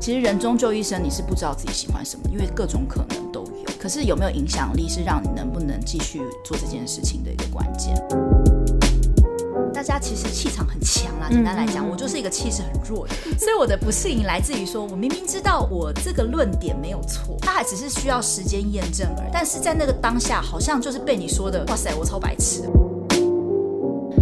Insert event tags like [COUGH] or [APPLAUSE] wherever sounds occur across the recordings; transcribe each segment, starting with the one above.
其实人终究一生，你是不知道自己喜欢什么，因为各种可能都有。可是有没有影响力，是让你能不能继续做这件事情的一个关键。大家其实气场很强啦，简单来讲，我就是一个气势很弱的，所以我的不适应来自于说，我明明知道我这个论点没有错，它还只是需要时间验证而已。但是在那个当下，好像就是被你说的，哇塞，我超白痴。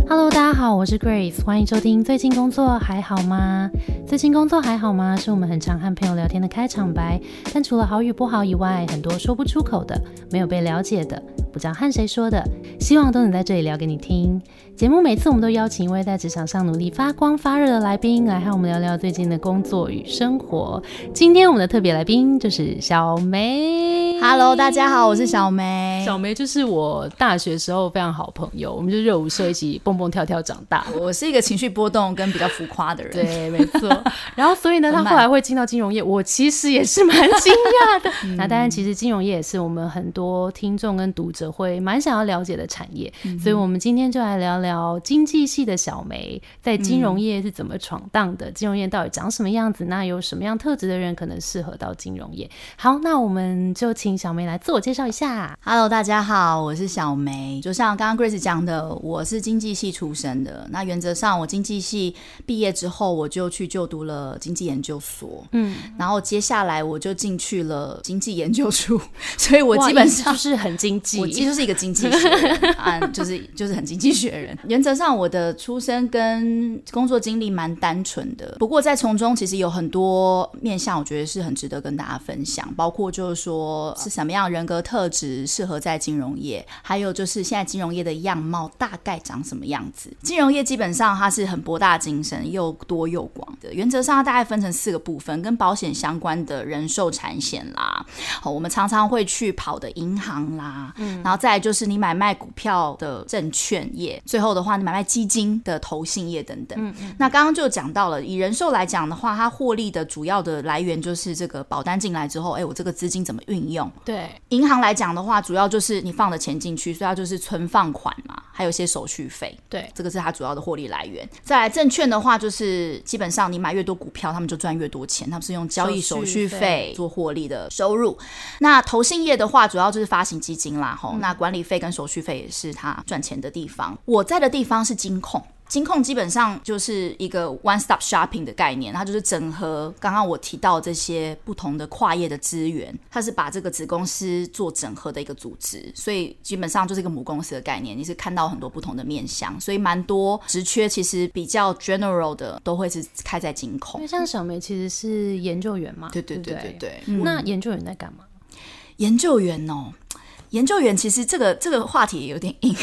Hello，大家好，我是 Grace，欢迎收听。最近工作还好吗？最近工作还好吗？是我们很常和朋友聊天的开场白。但除了好与不好以外，很多说不出口的，没有被了解的，不知道和谁说的，希望都能在这里聊给你听。节目每次我们都邀请一位在职场上努力发光发热的来宾来和我们聊聊最近的工作与生活。今天我们的特别来宾就是小梅。Hello，大家好，我是小梅。小梅就是我大学时候非常好朋友，我们就热舞社一起蹦蹦跳跳长大。我是一个情绪波动跟比较浮夸的人，对，没错。[LAUGHS] 然后所以呢，他后来会进到金融业，我其实也是蛮惊讶的。[LAUGHS] 那当然，其实金融业也是我们很多听众跟读者会蛮想要了解的产业。所以我们今天就来聊聊经济系的小梅在金融业是怎么闯荡的，金融业到底长什么样子？那有什么样特质的人可能适合到金融业？好，那我们就请小梅来自我介绍一下。Hello，大家好，我是小梅。就像刚刚 Grace 讲的，我是经济系出身的。那原则上，我经济系毕业之后，我就去就读了经济研究所。嗯，然后接下来我就进去了经济研究处，[LAUGHS] 所以我基本上就是很经济，我其实是一个经济学人 [LAUGHS] 啊，就是就是很经济学人。原则上，我的出身跟工作经历蛮单纯的，不过在从中其实有很多面向，我觉得是很值得跟大家分享，包括就是说是什么样人格特质适合在金融业，还有就是现在金融业的样貌大概长什么样子。金融业基本上它是很博大精深，又多又广的。原则上它大概分成四个部分，跟保险相关的人寿产险啦，好，我们常常会去跑的银行啦，嗯，然后再就是你买卖股票的证券业，最后的话你买卖基金的投信业等等。嗯嗯。那刚刚就讲到了，以人寿来讲的话，它获利的主要的来源就是这个保单进来之后，哎，我这个资金怎么运用？对。银行来讲的话，主要就是你放的钱进去，所以它就是存放款嘛，还有一些手续费。对，这个是它主要的获利来源。再来证券的话，就是基本上你买越多股票，他们就赚越多钱，他们是用交易手续费做获利的收入。那投信业的话，主要就是发行基金啦，吼，那管理费跟手续费也是他赚钱的地方。我在的地方是金控。金控基本上就是一个 one stop shopping 的概念，它就是整合刚刚我提到这些不同的跨业的资源，它是把这个子公司做整合的一个组织，所以基本上就是一个母公司的概念。你是看到很多不同的面向，所以蛮多职缺其实比较 general 的都会是开在金控。因为像小梅其实是研究员嘛，对对对对对。那研究员在干嘛？研究员哦，研究员其实这个这个话题也有点硬。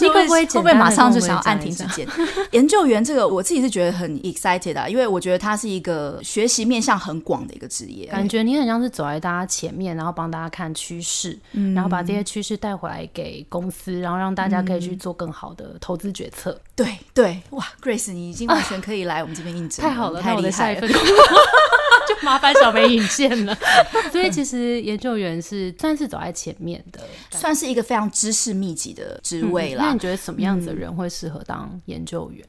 你会不会会不会马上就想要按停止键？[LAUGHS] 研究员这个，我自己是觉得很 excited 啊，因为我觉得它是一个学习面向很广的一个职业。感觉你很像是走在大家前面，然后帮大家看趋势，然后把这些趋势带回来给公司，然后让大家可以去做更好的投资决策。对对，哇，Grace，你已经完全可以来我们这边应征，太好了，太厉害了。[LAUGHS] [LAUGHS] 就麻烦小梅引荐了，[LAUGHS] 所以其实研究员是算是走在前面的，算是一个非常知识密集的职位啦。那你觉得什么样子的人会适合当研究员？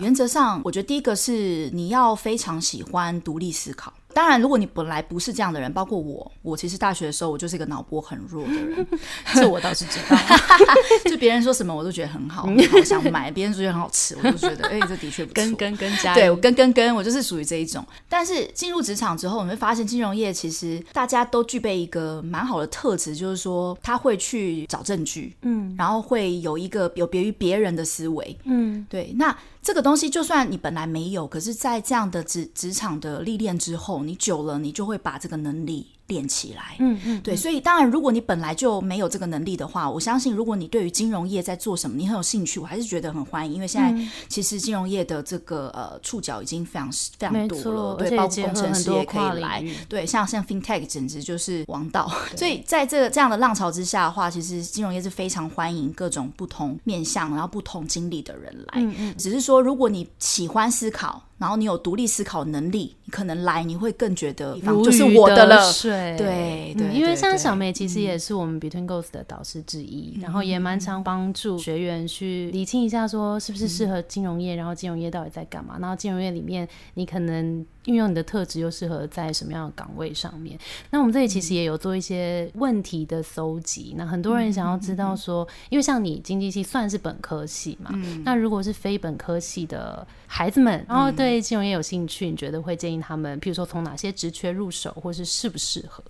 原则上，我觉得第一个是你要非常喜欢独立思考。当然，如果你本来不是这样的人，包括我，我其实大学的时候我就是一个脑波很弱的人，这我倒是知道。[LAUGHS] 就别人说什么我都觉得很好，好想买；别人说觉得很好吃，我就觉得哎，这的确不错。跟跟跟加对我跟跟跟，我就是属于这一种。但是进入职场之后，你会发现金融业其实大家都具备一个蛮好的特质，就是说他会去找证据，嗯，然后会有一个有别于别人的思维，嗯，对。那这个东西就算你本来没有，可是在这样的职职场的历练之后。你久了，你就会把这个能力。练起来，嗯嗯，对，所以当然，如果你本来就没有这个能力的话，我相信，如果你对于金融业在做什么，你很有兴趣，我还是觉得很欢迎，因为现在其实金融业的这个呃触角已经非常非常多了，对，包括工程师也可以来，对，像像 FinTech 简直就是王道。所以在这个这样的浪潮之下的话，其实金融业是非常欢迎各种不同面向，然后不同经历的人来。嗯嗯，只是说，如果你喜欢思考，然后你有独立思考能力，你可能来你会更觉得如就是我的了。水对对嗯因为像小梅其实也是我们 Between Goals 的导师之一，然后也蛮常帮助学员去理清一下，说是不是适合金融业，然后金融业到底在干嘛，然后金融业里面你可能运用你的特质又适合在什么样的岗位上面。那我们这里其实也有做一些问题的搜集，那很多人想要知道说，因为像你经济系算是本科系嘛，那如果是非本科系的孩子们，然后对金融业有兴趣，你觉得会建议他们，譬如说从哪些职缺入手，或是适不适合？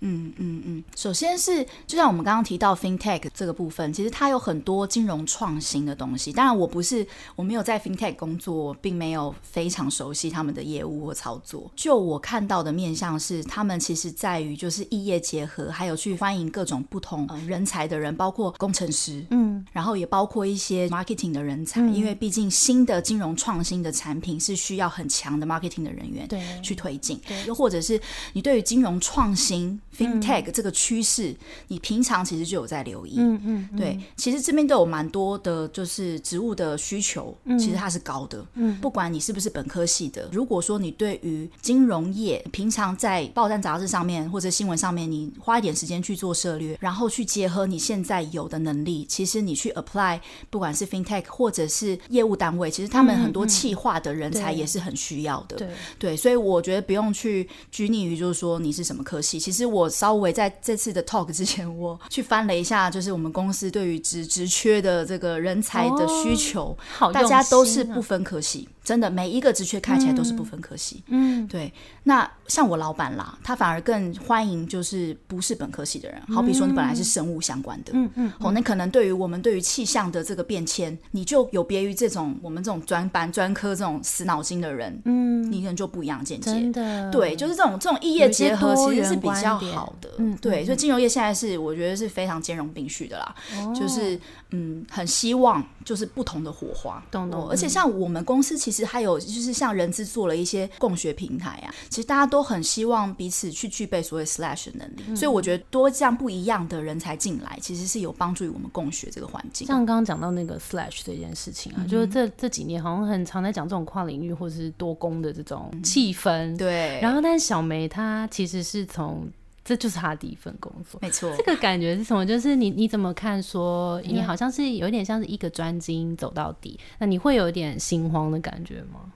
嗯嗯嗯，首先是就像我们刚刚提到 fintech 这个部分，其实它有很多金融创新的东西。当然，我不是我没有在 fintech 工作，并没有非常熟悉他们的业务或操作。就我看到的面向是，他们其实在于就是异业结合，还有去欢迎各种不同、呃、人才的人，包括工程师，嗯，然后也包括一些 marketing 的人才，嗯。因为毕竟新的金融创新的产品是需要很强的 marketing 的人员对。去推进。对，又或者是你对于金融创新 fintech 这个趋势，你平常其实就有在留意。嗯嗯，对，其实这边都有蛮多的，就是职务的需求，其实它是高的。嗯不管你是不是本科系的，如果说你对于金融业平常在报站杂志上面或者新闻上面，你花一点时间去做涉略，然后去结合你现在有的能力，其实你去 apply，不管是 fintech 或者是业务单位，其实他们很多企划的人才也是很需要的。对，对，所以我觉得不用去拘泥于就是说你是什么科系。其实我稍微在这次的 talk 之前，我去翻了一下，就是我们公司对于职职缺的这个人才的需求，好大家都是不分科系，真的每一个职缺开起来都是不分科系。嗯对，那像我老板啦，他反而更欢迎就是不是本科系的人，好比说你本来是生物相关的，嗯嗯，哦，那可能对于我们对于气象的这个变迁，你就有别于这种我们这种专班专科这种死脑筋的人，嗯，你可能就不一样的见解。真的。对，就是这种这种异业结合，其实是比较好的。嗯对，嗯。所以金融业现在是我觉得是非常兼容并蓄的啦，哦。就是嗯，很希望就是不同的火花。懂懂哦而且像我们公司其实还有就是像人资做了一些共学平台啊，其实大家都很希望彼此去具备所谓 slash 的能力，嗯所以我觉得多这样不一样的人才进来，其实是有帮助于我们共学这个环境。像刚刚讲到那个 slash 这件事情啊，就是这这几年好像很常在讲这种跨领域或者是多工的这种气氛。对，然后，但是小梅她其实是从这就是他的第一份工作。没错这，个感觉是什么？就是你你怎么看说？你好像是有点像是一个专精走到底，那你会有点心慌的感觉吗？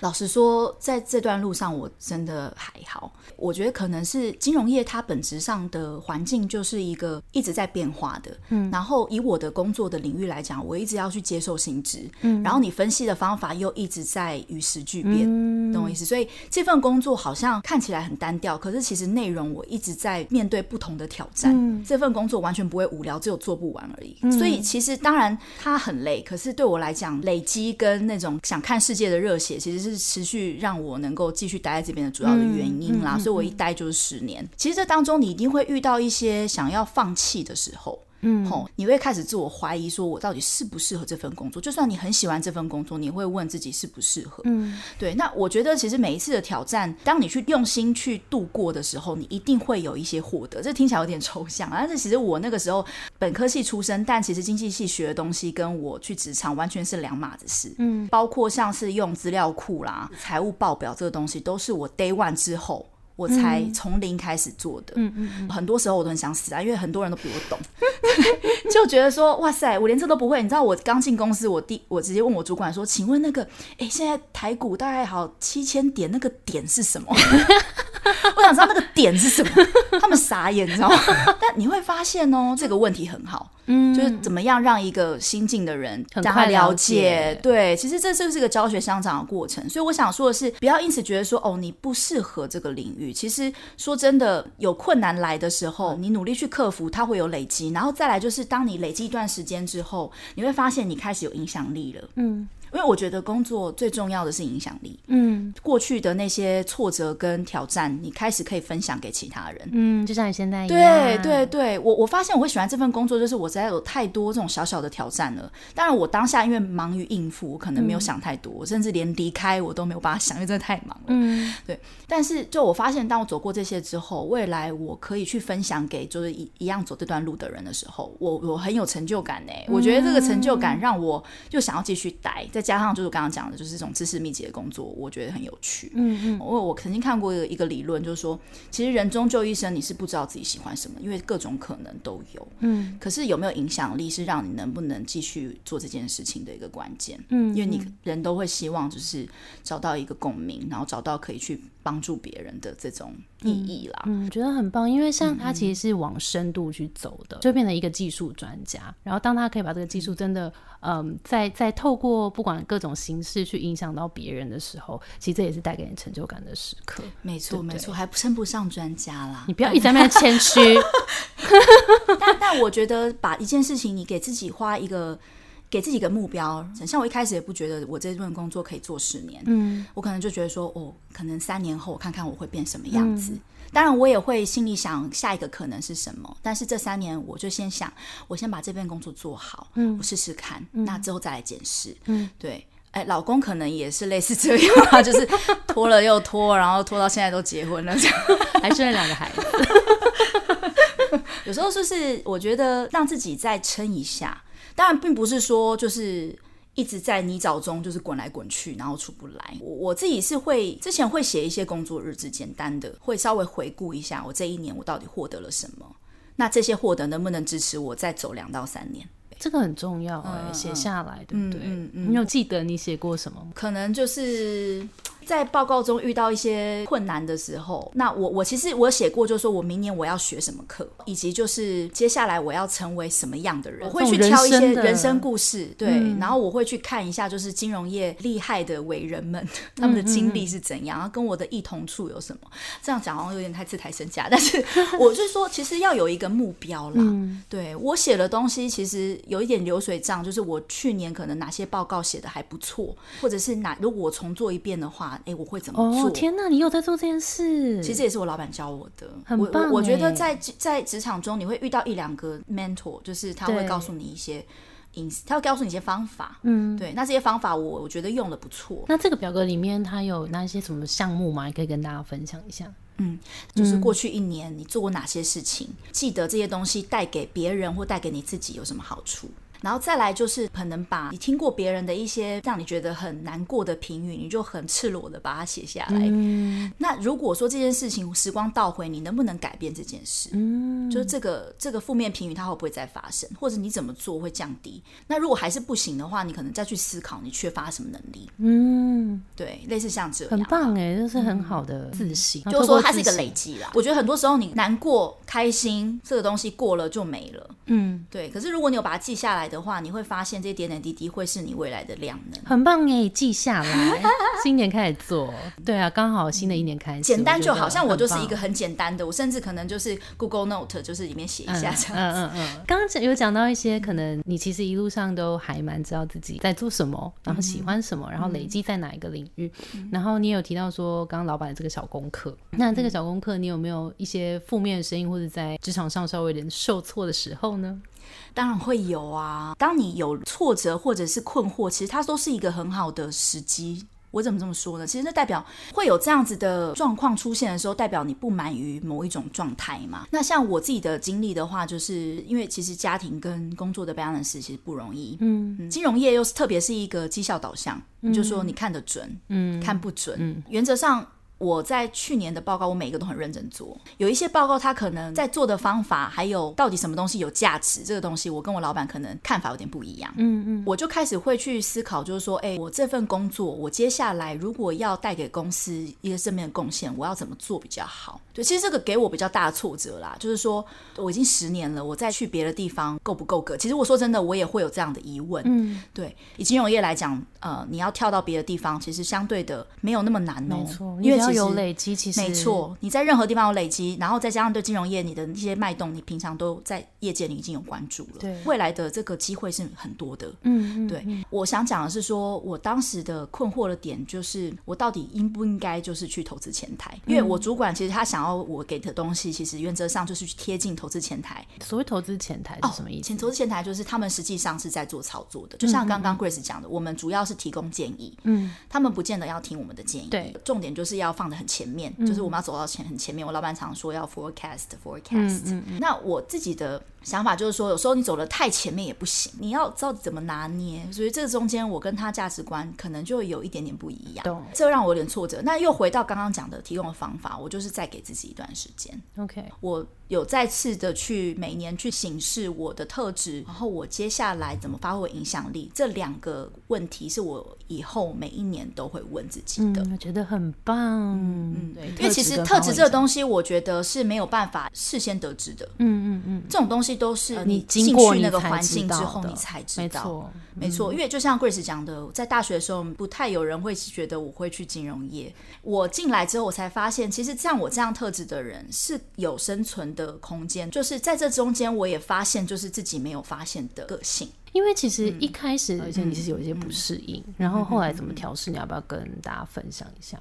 老实说，在这段路上，我真的还好。我觉得可能是金融业它本质上的环境就是一个一直在变化的。嗯，然后以我的工作的领域来讲，我一直要去接受新知。嗯，然后你分析的方法又一直在与时俱变，嗯懂我意思？所以这份工作好像看起来很单调，可是其实内容我一直在面对不同的挑战。嗯这份工作完全不会无聊，只有做不完而已。所以其实当然它很累，可是对我来讲，累积跟那种想看世界的热血，其实是持续让我能够继续待在这边的主要的原因啦。所以我一待就是十年。其实这当中你一定会遇到一些想要放弃的时候。嗯，吼，你会开始自我怀疑，说我到底适不适合这份工作？就算你很喜欢这份工作，你会问自己适不适合。嗯，对。那我觉得其实每一次的挑战，当你去用心去度过的时候，你一定会有一些获得。这听起来有点抽象，但是其实我那个时候本科系出身，但其实经济系学的东西跟我去职场完全是两码子事。嗯，包括像是用资料库啦、财务报表这个东西，都是我 day one 之后。我才从零开始做的，嗯嗯很多时候我都很想死啊，因为很多人都比我懂，[LAUGHS] 就觉得说哇塞，我连这都不会。你知道我刚进公司，我第我直接问我主管说，请问那个，哎，现在台股大概好七千点，那个点是什么？我想知道那个点是什么，他们傻眼，你知道吗？[LAUGHS] 但你会发现哦，这个问题很好，嗯，就是怎么样让一个新进的人很快了解。对，其实这就是一个教学相长的过程。所以我想说的是，不要因此觉得说哦，你不适合这个领域。其实说真的，有困难来的时候，你努力去克服，它会有累积。然后再来就是，当你累积一段时间之后，你会发现你开始有影响力了。嗯因为我觉得工作最重要的是影响力。嗯过去的那些挫折跟挑战，你开始可以分享给其他人。嗯，就像你现在一样，对对对，我我发现我会喜欢这份工作，就是我实在有太多这种小小的挑战了。当然，我当下因为忙于应付，我可能没有想太多，甚至连离开我都没有办法想，因为真的太忙了。嗯对但是，就我发现，当我走过这些之后，未来我可以去分享给就是一一样走这段路的人的时候，我我很有成就感呢。我觉得这个成就感让我就想要继续待在再加上就是我刚刚讲的，就是这种知识密集的工作，我觉得很有趣。嗯嗯，因为我曾经看过一个一个理论，就是说，其实人终究一生，你是不知道自己喜欢什么，因为各种可能都有。嗯，可是有没有影响力，是让你能不能继续做这件事情的一个关键。嗯，因为你人都会希望就是找到一个共鸣，然后找到可以去帮助别人的这种意义啦。嗯，觉得很棒，因为像他其实是往深度去走的，就变成一个技术专家。然后当他可以把这个技术真的，嗯，在在透过不管各种形式去影响到别人的时候，其实这也是带给你成就感的时刻。没错，没错，还称不上专家啦。你不要一直在那边谦虚。[LAUGHS] 但但我觉得把一件事情，你给自己花一个。给自己一个目标，像我一开始也不觉得我这份工作可以做十年，嗯，我可能就觉得说，哦，可能三年后我看看我会变什么样子。当然，我也会心里想下一个可能是什么，但是这三年我就先想，我先把这份工作做好，嗯，我试试看，那之后再来检视，嗯，对，哎，老公可能也是类似这样啊，[LAUGHS] 就是拖了又拖，然后拖到现在都结婚了，这样 [LAUGHS] 还生了两个孩子。[LAUGHS] 有时候就是我觉得让自己再撑一下。当然，并不是说就是一直在泥沼中就是滚来滚去，然后出不来。我我自己是会之前会写一些工作日志，简单的会稍微回顾一下我这一年我到底获得了什么。那这些获得能不能支持我再走两到三年？这个很重要哎，写下来对不对？嗯嗯，你有记得你写过什么？可能就是在报告中遇到一些困难的时候，那我我其实我写过，就是说我明年我要学什么课，以及就是接下来我要成为什么样的人，我会去挑一些人生故事，对，然后我会去看一下，就是金融业厉害的伟人们 [LAUGHS] [LAUGHS] 他们的经历是怎样，然后跟我的异同处有什么。这样讲好像有点太自抬身价，但是我是说，其实要有一个目标啦。对我写的东西，其实。有一点流水账，就是我去年可能哪些报告写的还不错，或者是哪如果我重做一遍的话，哎，我会怎么做？天哪，你有在做这件事？其实也是我老板教我的，很棒。我觉得在在职场中，你会遇到一两个 mentor，就是他会告诉你一些隐私，他会告诉你一些方法。嗯，对。那这些方法我我觉得用的不错。那这个表格里面它有那些什么项目吗？可以跟大家分享一下。嗯，就是过去一年你做过哪些事情？记得这些东西带给别人或带给你自己有什么好处？然后再来就是可能把你听过别人的一些让你觉得很难过的评语，你就很赤裸的把它写下来。嗯那如果说这件事情时光倒回，你能不能改变这件事？嗯，就是这个这个负面评语它会不会再发生，或者你怎么做会降低？那如果还是不行的话，你可能再去思考你缺乏什么能力。嗯，对，类似像这样，很棒哎，这是很好的自信，就是说它是一个累积啦。我觉得很多时候你难过、开心这个东西过了就没了。嗯，对。可是如果你有把它记下来。的话，你会发现这些点点滴滴会是你未来的量能，很棒哎！记下来，[LAUGHS] 新年开始做，对啊，刚好新的一年开始，简单就好像我就是一个很简单的，我甚至可能就是 Google Note，就是里面写一下这样子。嗯嗯嗯。刚刚有讲到一些，可能你其实一路上都还蛮知道自己在做什么，然后喜欢什么，然后累积在哪一个领域。然后你有提到说，刚刚老板的这个小功课，那这个小功课，你有没有一些负面的声音，或者在职场上稍微有点受挫的时候呢？当然会有啊！当你有挫折或者是困惑，其实它都是一个很好的时机。我怎么这么说呢？其实那代表会有这样子的状况出现的时候，代表你不满于某一种状态嘛。那像我自己的经历的话，就是因为其实家庭跟工作的 balance 其实不容易。嗯，金融业又是特别是一个绩效导向，就说你看得准，嗯，看不准，嗯，原则上。我在去年的报告，我每一个都很认真做。有一些报告，他可能在做的方法，还有到底什么东西有价值，这个东西我跟我老板可能看法有点不一样。嗯嗯，我就开始会去思考，就是说，哎，我这份工作，我接下来如果要带给公司一个正面的贡献，我要怎么做比较好？对，其实这个给我比较大的挫折啦，就是说我已经十年了，我再去别的地方够不够格？其实我说真的，我也会有这样的疑问。嗯，对，以金融业来讲，呃，你要跳到别的地方，其实相对的没有那么难哦。没错，因为。有累积，其实没错。你在任何地方有累积，然后再加上对金融业你的一些脉动，你平常都在业界你已经有关注了。对，未来的这个机会是很多的。嗯嗯，对。我想讲的是说，我当时的困惑的点就是，我到底应不应该就是去投资前台？因为我主管其实他想要我给的东西，其实原则上就是去贴近投资前台。所谓投资前台是什么意思？前投资前台就是他们实际上是在做操作的，就像刚刚 Grace 讲的，我们主要是提供建议。嗯，他们不见得要听我们的建议。对，重点就是要。放的很前面，就是我们要走到前很前面。我老板常说要 forecast forecast。那我自己的想法就是说，有时候你走的太前面也不行，你要知道怎么拿捏。所以这个中间，我跟他价值观可能就有一点点不一样，懂这让我有点挫折。那又回到刚刚讲的提供的方法，我就是再给自己一段时间，OK，我有再次的去每年去审视我的特质，然后我接下来怎么发挥影响力，这两个问题是我以后每一年都会问自己的。嗯，我觉得很棒。嗯，对，因为其实特质这个，东西，我觉得是没有办法事先得知的。嗯嗯嗯，这种东西都是呃你你进去那个环境之后，你才知道。没错，没错，因为就像 Grace 讲的，在大学的时候，不太有人会觉得我会去金融业。我进来之后，我才发现，其实像我这样特质的人是有生存的空间。就是在这中间，我也发现，就是自己没有发现的个性。因为其实一嗯开始，而且你是有一些不适应，然后后来怎么调试，你要不要跟大家分享一下？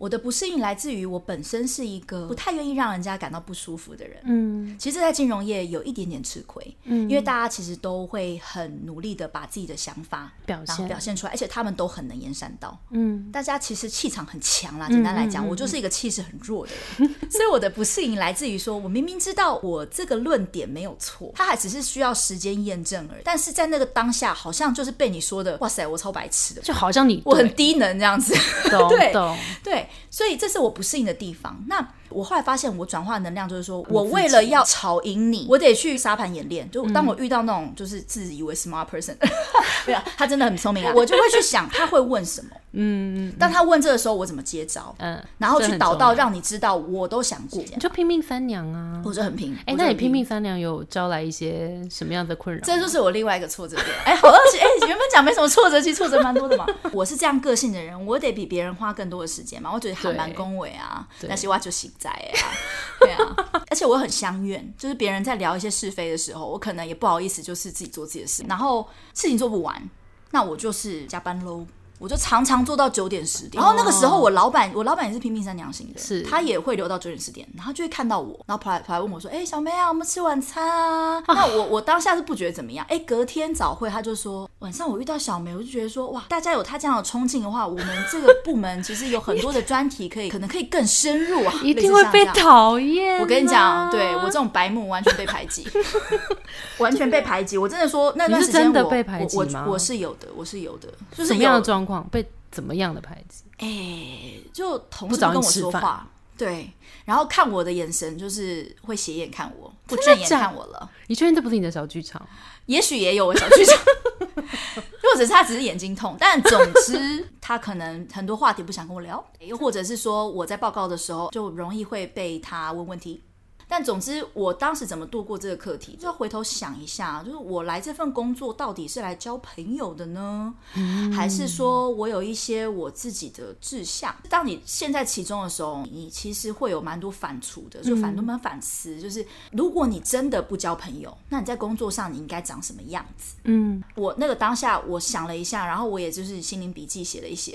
我的不适应来自于我本身是一个不太愿意让人家感到不舒服的人。嗯。其实，在金融业有一点点吃亏，嗯，因为大家其实都会很努力的把自己的想法表现。表现出来，而且他们都很能言善道。嗯。大家其实气场很强啦，简单来讲，嗯嗯我就是一个气势很弱的人，[LAUGHS] 所以我的不适应来自于说，我明明知道我这个论点没有错，它还只是需要时间验证而已，但是在那个当下，好像就是被你说的，哇塞，我超白痴的，就好像你我很低能这样子，懂。[LAUGHS] 对懂，对，所以这是我不适应的地方。那我后来发现，我转化能量就是说，我为了要吵赢你，我得去沙盘演练。就当我遇到那种就是自以为 smart person，[LAUGHS] 对啊，他真的很聪明啊，[LAUGHS] 我就会去想他会问什么。嗯当他问这个时候，我怎么接招？嗯，然后去导到让你知道，我都想过。你就拼命三娘啊。我就很拼。哎，那你拼命三娘有招来一些什么样的困扰？这就是我另外一个挫折点。[LAUGHS] 哎，好恶心！哎，原本讲没什么挫折，其实挫折蛮多的嘛。我是这样个性的人，我得比别人花更多的时间嘛。我觉得还蛮恭维啊，但是我就实在啊，[LAUGHS] 对啊。而且我很相怨，就是别人在聊一些是非的时候，我可能也不好意思，就是自己做自己的事，然后事情做不完，那我就是加班喽。我就常常做到九点十点，然后那个时候我老板，我老板也是拼命三娘型的，是他也会留到九点十点，然后就会看到我，然后跑来跑来问我说：“哎、小梅啊，我们吃晚餐啊？”那我我当下是不觉得怎么样，哎、隔天早会他就说晚上我遇到小梅，我就觉得说哇，大家有他这样的冲劲的话，我们这个部门其实有很多的 [LAUGHS] 专题可以，可能可以更深入啊，一定会被讨厌啊。我跟你讲，对我这种白目完全被排挤，[LAUGHS] 完全被排挤。我真的说那段时间真的我被排挤吗我是有的，我是有的，就是什么样的有状况？被怎么样的排挤？哎、就同事跟我说话，对，然后看我的眼神就是会斜眼看我，不正眼看我了。你确定这不是你的小剧场？也许也有我小剧场，[LAUGHS] 或者是他只是眼睛痛，但总之他可能很多话题不想跟我聊，又或者是说我在报告的时候就容易会被他问问题。但总之，我当时怎么度过这个课题，就回头想一下，就是我来这份工作到底是来交朋友的呢，还是说我有一些我自己的志向？当你陷在其中的时候，你其实会有蛮多反刍的，就反多蛮反思，就是如果你真的不交朋友，那你在工作上你应该长什么样子？嗯，我那个当下，我想了一下，然后我也就是心灵笔记写了一些，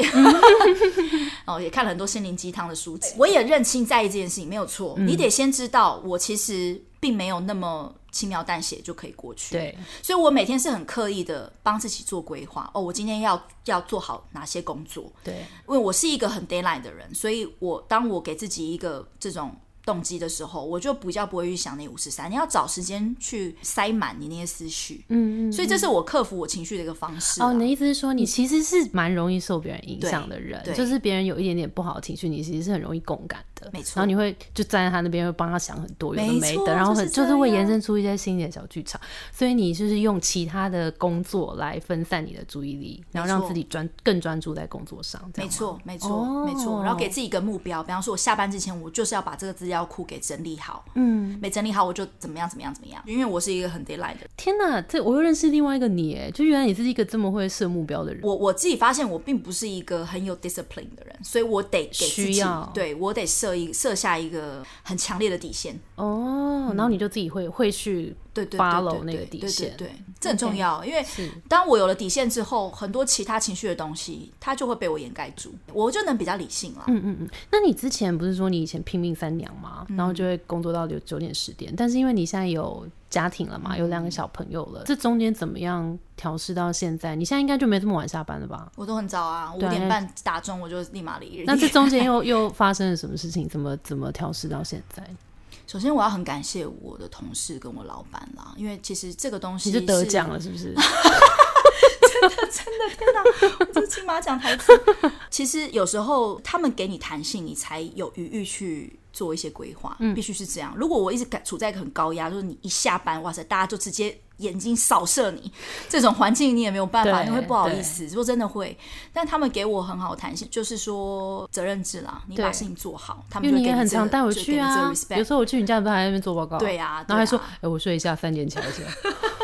[LAUGHS] 哦，也看了很多心灵鸡汤的书籍。我也认清在意这件事情没有错，你得先知道我其实并没有那么轻描淡写就可以过去。，对，所以我每天是很刻意的帮自己做规划。哦，我今天要要做好哪些工作？对，因为我是一个很 d a y l i g h t 的人，所以我当我给自己一个这种动机的时候，我就比较不会去想那五十三，你要找时间去塞满你那些思绪。嗯嗯。所以这是我克服我情绪的一个方式啊。哦，你的意思是说，你其实是蛮容易受别人影响的人，对就是别人有一点点不好的情绪，你其实是很容易共感的，没错然后你会就站在他那边，会帮他想很多有的没的，然后很就是会延伸出一些心理的小剧场，所以你就是用其他的工作来分散你的注意力，然后让自己专更专注在工作上，没错，没错，哦没错。然后给自己一个目标，比方说，我下班之前，我就是要把这个资料库给整理好。嗯，没整理好，我就怎么样怎么样怎么样。因为我是一个很 d a y l i g h t 的，天哪，这我又认识另外一个你，哎，就原来你是一个这么会设目标的人，我我自己发现我并不是一个很有 discipline 的人，所以我得给自己需要，对我得设一设下一个很强烈的底线。哦，然后你就自己会会去对对 follow 那个底线对对，这很重要，因为当我有了底线之后，很多其他情绪的东西，它就会被我掩盖住，我就能比较理性了。嗯嗯嗯，那你之前不是说你以前拼命三娘吗？然后就会工作到九九点十点，但是因为你现在有家庭了嘛，有两个小朋友了，这中间怎么样调试到现在？你现在应该就没这么晚下班了吧？我都很早啊，五点半打钟我就立马离。那 [LAUGHS] 这中间又又发生了什么事情？怎么怎么调试到现在？首先我要很感谢我的同事跟我老板啦，因为其实这个东西你是得奖了是不是？[LAUGHS] [LAUGHS] 真 [LAUGHS] 的真的，天哪！我这金马奖台词。[LAUGHS] 其实有时候他们给你弹性，你才有余裕去做一些规划，必须是这样。如果我一直感处在一个很高压，就是你一下班，哇塞，大家就直接眼睛扫射你，这种环境你也没有办法，你会不好意思，说真的会。但他们给我很好的弹性，就是说责任制啦，你把事情做好，他们就会给这个也很常带我就给你这去啊有时候我去你家，不还在那边做报告？对啊然后还说哎，我睡一下，三点起来一下。[LAUGHS]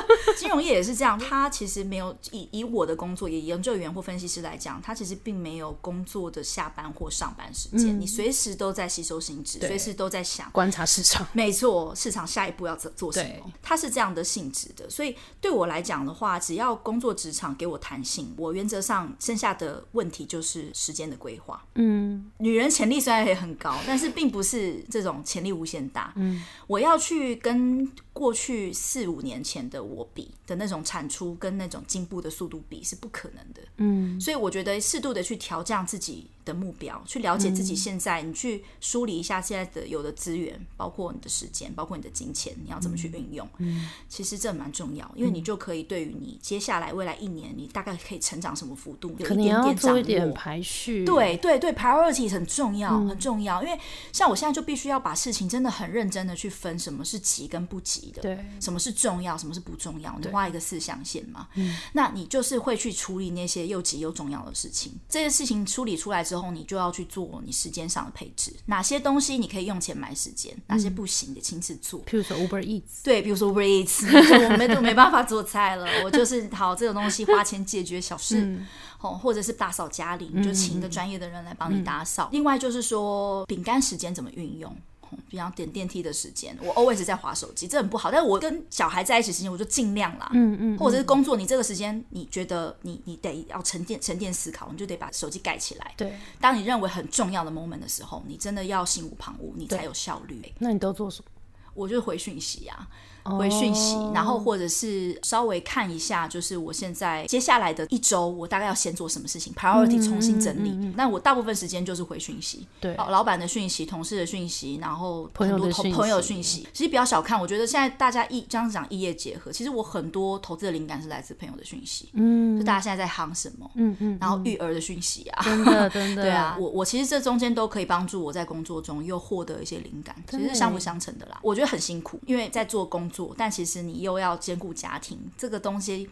金融业也是这样，他其实没有以以我的工作，以研究员或分析师来讲，他其实并没有工作的下班或上班时间，你随时都在吸收新知，随时都在想。观察市场，没错，市场下一步要做做什对么？它是这样的性质的，所以对我来讲的话，只要工作职场给我弹性，我原则上剩下的问题就是时间的规划。嗯，女人潜力虽然也很高，但是并不是这种潜力无限大。嗯，我要去跟过去四五年前的我比的那种产出跟那种进步的速度比是不可能的。嗯，所以我觉得适度的去调降自己的目标，去了解自己现在，你去梳理一下现在的有的资源，包括你的时间，包括你的金钱，你要怎么去运用。嗯，其实这蛮重要，因为你就可以对于你接下来未来一年，你大概可以成长什么幅度，有可能要一点点掌做一点握。排序。对对对，priority 很重要，嗯很重要。因为像我现在就必须要把事情真的很认真的去分，什么是急跟不急的，对什么是重要，什么是不重要，你画一个四象限嘛。那你就是会去处理那些又急又重要的事情。这些事情处理出来之后，你就要去做你时间上的配置，哪些东西你可以用钱买时间，哪些不行的亲自做。譬如说 Uber Eats，对，比如说 Uber Eats，就我们都没办法做菜了，[LAUGHS] 我就是好这种东西花钱解决小事，哦，或者是打扫家里，你就请一个专业的人来帮你打扫。另外就是说饼干时间怎么运用。哦比方点电梯的时间，我 always 在划手机，这很不好。但是我跟小孩在一起时间，我就尽量啦，嗯嗯，或者是工作，你这个时间你觉得你你得要沉淀沉淀思考，你就得把手机盖起来。对，当你认为很重要的 moment 的时候，你真的要心无旁骛，你才有效率。那你都做什么？我就回讯息啊，回讯息，哦。然后或者是稍微看一下，就是我现在接下来的一周，我大概要先做什么事情，priority 重新整理。那我大部分时间就是回讯息，嗯对。老老板的讯息、同事的讯息，然后很多投朋友的讯息。其实不要小看，我觉得现在大家一这样讲异业结合，其实我很多投资的灵感是来自朋友的讯息，嗯。就大家现在在夯什么，嗯嗯，然后育儿的讯息啊，真的真的，[LAUGHS] 对啊，我我其实这中间都可以帮助我在工作中又获得一些灵感，其实是相辅相成的啦。我觉得很辛苦，因为在做工作，但其实你又要兼顾家庭，这个东西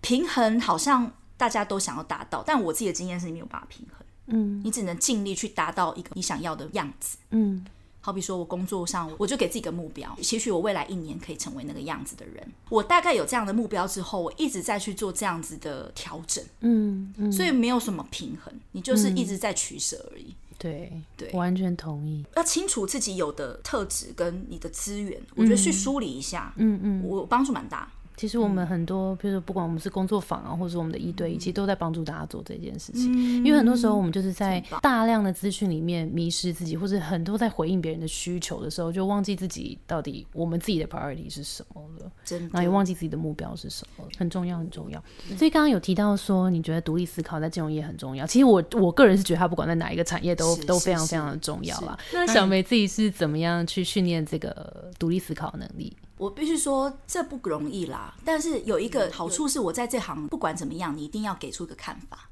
平衡好像大家都想要达到，但我自己的经验是你没有办法平衡，嗯你只能尽力去达到一个你想要的样子。嗯好比说，我工作上，我就给自己个目标，也许我未来一年可以成为那个样子的人。我大概有这样的目标之后，我一直在去做这样子的调整，嗯嗯，所以没有什么平衡，你就是一直在取舍而已。对对完全同意。要清楚自己有的特质跟你的资源，我觉得去梳理一下，嗯嗯，我帮助蛮大。其实我们很多，比如说不管我们是工作坊啊，或者是我们的一对一，其实都在帮助大家做这件事情。因为很多时候我们就是在大量的资讯里面迷失自己，或者很多在回应别人的需求的时候，就忘记自己到底我们自己的 priority 是什么了。真然后也，忘记自己的目标是什么了，很重要，很重要。所以刚刚有提到说，你觉得独立思考在金融业很重要。其实我我个人是觉得，它不管在哪一个产业都都非常非常的重要是啦。那小梅自己是怎么样去训练这个独立思考能力？我必须说这不容易啦。但是有一个好处是，我在这行不管怎么样，你一定要给出一个看法。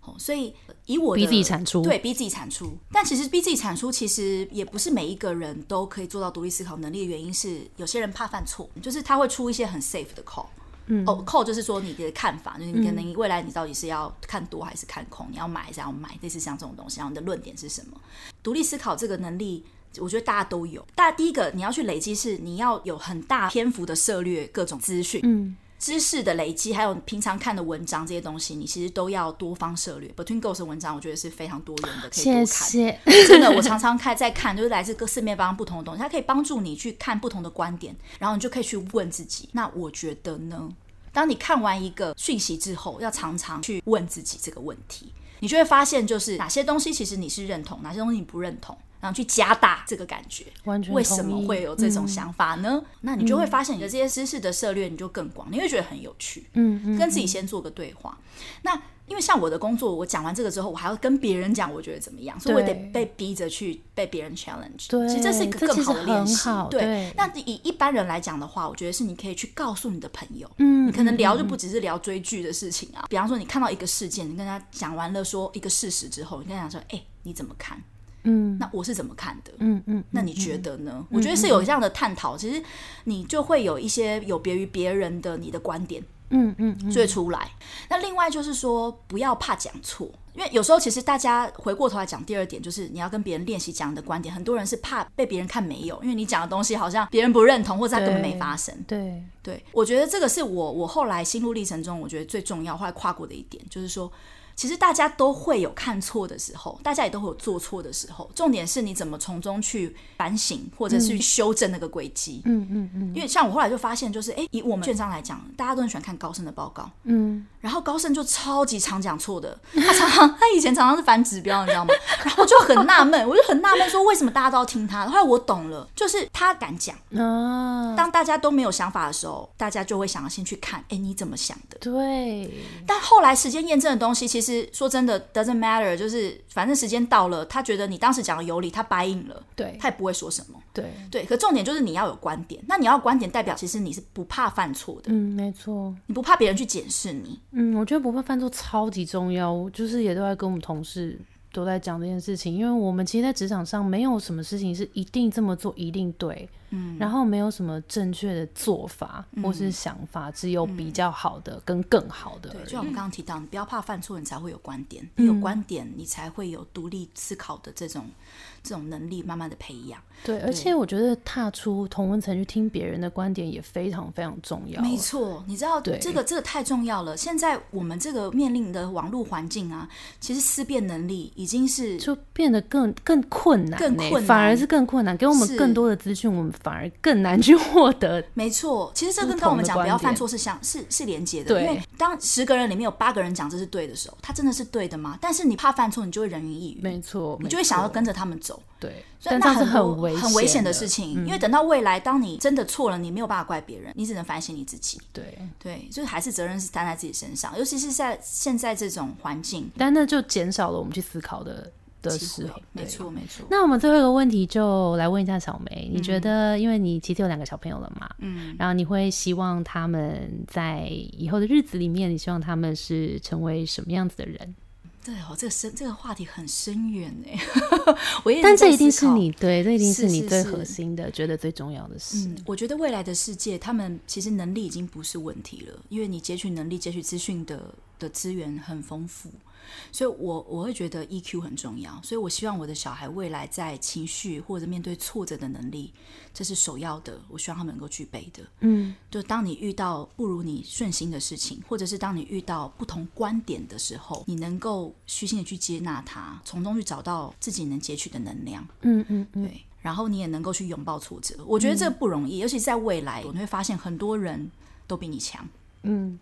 哦，所以以我的逼自己产出对，逼自己产出。但其实逼自己产出，其实也不是每一个人都可以做到独立思考能力的原因是，有些人怕犯错，就是他会出一些很 safe 的 call。嗯，哦，call 就是说你的看法，就是你可能未来你到底是要看多还是看空，你要买还是要买，类似像这种东西，然后你的论点是什么？独立思考这个能力。我觉得大家都有。大家第一个你要去累积，是你要有很大篇幅的涉略各种资讯，嗯，知识的累积，还有平常看的文章这些东西，你其实都要多方涉略。Between Goals 的文章，我觉得是非常多元的，可以多谢看。谢。真的，我常常看在看，就是来自各四面八方不同的东西，它可以帮助你去看不同的观点，然后你就可以去问自己，那我觉得呢？当你看完一个讯息之后，要常常去问自己这个问题，你就会发现，就是哪些东西其实你是认同，哪些东西你不认同。然后去加大这个感觉。完全为什么会有这种想法呢？那你就会发现你的这些知识的涉猎你就更广，你会觉得很有趣。嗯嗯，跟自己先做个对话。那因为像我的工作，我讲完这个之后，我还要跟别人讲，我觉得怎么样，所以我得被逼着去被别人 challenge。对其实这是一个更好的练习。对那以一般人来讲的话，我觉得是你可以去告诉你的朋友，嗯你可能聊就不只是聊追剧的事情啊。比方说，你看到一个事件，你跟他讲完了说一个事实之后，你跟他讲说，哎、你怎么看？嗯那我是怎么看的？嗯嗯，那你觉得呢？我觉得是有这样的探讨，其实你就会有一些有别于别人的你的观点。嗯嗯嗯，就会出来。那另外就是说，不要怕讲错，因为有时候其实大家回过头来讲，第二点就是你要跟别人练习讲你的观点。很多人是怕被别人看没有，因为你讲的东西好像别人不认同，或者他根本没发生。对，对，我觉得这个是我我后来心路历程中，我觉得最重要，后来跨过的一点，就是说。其实大家都会有看错的时候，大家也都会有做错的时候。重点是你怎么从中去反省，或者是修正那个轨迹。嗯嗯嗯因为像我后来就发现，就是哎，以我们券商来讲，大家都很喜欢看高盛的报告，嗯，然后高盛就超级常讲错的，他常常他以前常常是反指标，你知道吗？[LAUGHS] 然后我就很纳闷，我就很纳闷说为什么大家都要听他？后来我懂了，就是他敢讲，啊，当大家都没有想法的时候，大家就会想要先去看，哎，你怎么想的？对，但后来时间验证的东西，其实说真的 doesn't matter，就是反正时间到了，他觉得你当时讲的有理，他答应了，对他也不会说什么。对，对，可重点就是你要有观点，那你要观点代表其实你是不怕犯错的，嗯，没错，你不怕别人去检视你。嗯，我觉得不怕犯错超级重要，我就是也都在跟我们同事都在讲这件事情，因为我们其实，在职场上没有什么事情是一定这么做一定对，嗯，然后没有什么正确的做法或是想法，只有比较好的跟更好的对，就像我们刚刚提到，你不要怕犯错，你才会有观点，你有观点，你才会有独立思考的这种这种能力，慢慢的培养。对，而且我觉得踏出同温层去听别人的观点也非常非常重要。没错，你知道对。这个这个太重要了。现在我们这个面临的网络环境啊，其实思辨能力已经是就变得更更困难、欸，更困难。反而是更困难，给我们更多的资讯，我们反而更难去获得。[LAUGHS] 没错，其实这跟不刚刚我们讲不要犯错是相是是连接的，对因为当十个人里面有八个人讲这是对的时候，他真的是对的吗？但是你怕犯错，你就会人云亦云，没错，你就会想要跟着他们走。对，所以但这样是那很多危很危险的的事情，嗯因为等到未来，当你真的错了，你没有办法怪别人，你只能反省你自己。对，对，就是还是责任是担在自己身上，尤其是在现在这种环境但那就减少了我们去思考的的时候。没。错没错。那我们最后一个问题就来问一下小梅，你觉嗯得，因为你其实有两个小朋友了嘛，嗯，然后你会希望他们在以后的日子里面，你希望他们是成为什么样子的人？对哦，这个深这个话题很深远哎，[LAUGHS] 我也但这一定是你对，这一定是你最核心的，觉得最重要的事。嗯，我觉得未来的世界，他们其实能力已经不是问题了，因为你截取能力、截取资讯的的资源很丰富，所以我我会觉得 EQ 很重要。所以我希望我的小孩未来在情绪或者面对挫折的能力，这是首要的，我希望他们能够具备的。嗯，就当你遇到不如你顺心的事情，或者是当你遇到不同观点的时候，你能够虚心的去接纳它，从中去找到自己能截取的能量。嗯嗯嗯，对，然后你也能够去拥抱挫折，我觉得这不容易，尤其是在未来，你会发现很多人都比你强。嗯，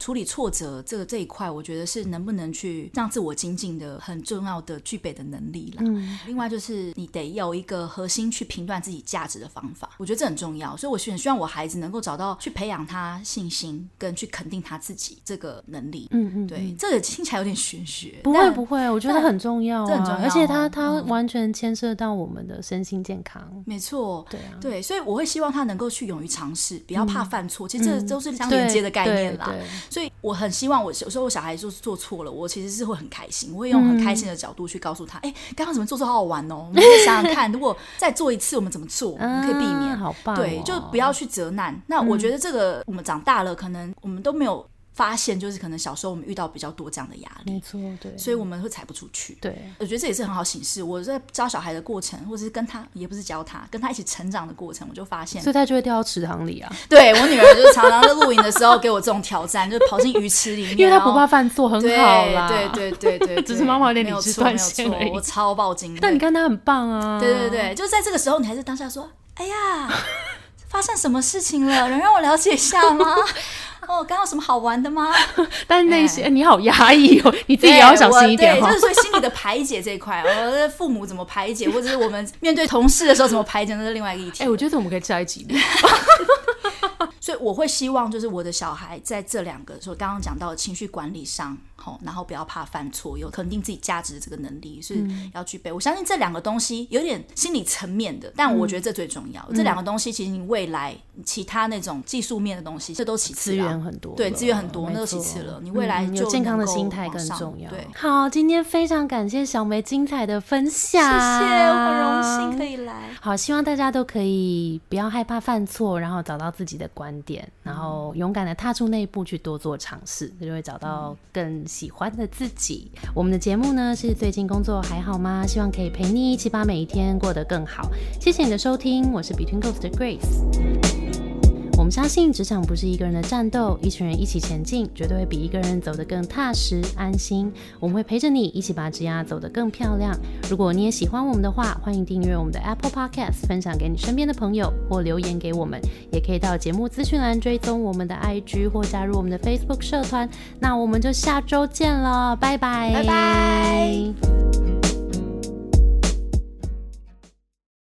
处理挫折这个这一块，我觉得是能不能去让自我精进的很重要的具备的能力啦。嗯另外就是你得有一个核心去评断自己价值的方法，我觉得这很重要。所以我很希望我孩子能够找到去培养他信心跟去肯定他自己这个能力。嗯嗯，对，这个听起来有点玄学，不会不会，我觉得很重要啊，这很重要而且他他完全牵涉到我们的身心健康。没错，对啊，对，所以我会希望他能够去勇于尝试，不要怕犯错。其实这嗯都是相连接的概念啦。所以我很希望我有时候我小孩就是做错了，我其实是会很开心，我会用很开心的角度去告诉他，哎、刚刚怎么做错好好玩哦。[LAUGHS] 我们可以想想看，如果再做一次，我们怎么做，我们可以避免。啊好棒哦、对，就不要去责难。那我觉得这个我们长大了，可能我们都没有发现，就是可能小时候我们遇到比较多这样的压力，没错，对，所以我们会踩不出去。对，我觉得这也是很好显示。我在教小孩的过程，或者是跟他也不是教他，跟他一起成长的过程，我就发现所，以他就会掉到池塘里啊，[LAUGHS] 对我女儿就是常常在露营的时候给我这种挑战，就是跑进鱼池里面，[LAUGHS] 因为她不怕犯错，很好啦。对对对对对，只是妈妈有点没有理智断错没有错线而已我超爆惊的。但你看他很棒啊。对对对，就是在这个时候，你还是当下说：“哎呀，发生什么事情了？能让我了解一下吗？”哦，刚刚有什么好玩的吗？[LAUGHS] 但是内心你好压抑哦，[LAUGHS] 你自己也要小心一点对，哦 [LAUGHS] 就。是所以心理的排解这一块，我的父母怎么排解，或者是我们面对同事的时候怎么排解，那是另外一个议题。哎，我觉得我们可以下一集聊。所以我会希望，就是我的小孩在这两个，说刚刚讲到的情绪管理上，好，然后不要怕犯错，有肯定自己价值的这个能力是要具备。我相信这两个东西有点心理层面的，但我觉得这最重要。这两个东西其实你未来其他那种技术面的东西，这都其次源很多，对资源很多，那都其次了。你未来嗯就有健康的心态更重要。对，好，今天非常感谢小梅精彩的分享，谢谢，我很荣幸可以来。好，希望大家都可以不要害怕犯错，然后找到自己的观点，然后勇敢的踏出那一步去多做尝试，就会找到更喜欢的自己。我们的节目呢是最近工作还好吗？希望可以陪你一起把每一天过得更好。谢谢你的收听，我是 Between Ghosts 的 Grace。我们相信职场不是一个人的战斗，一群人一起前进，绝对会比一个人走得更踏实安心。我们会陪着你一起把职涯走得更漂亮。如果你也喜欢我们的话，欢迎订阅我们的 Apple Podcast，分享给你身边的朋友，或留言给我们。也可以到节目资讯栏追踪我们的 IG 或加入我们的 Facebook 社团。那我们就下周见了，拜拜，拜拜。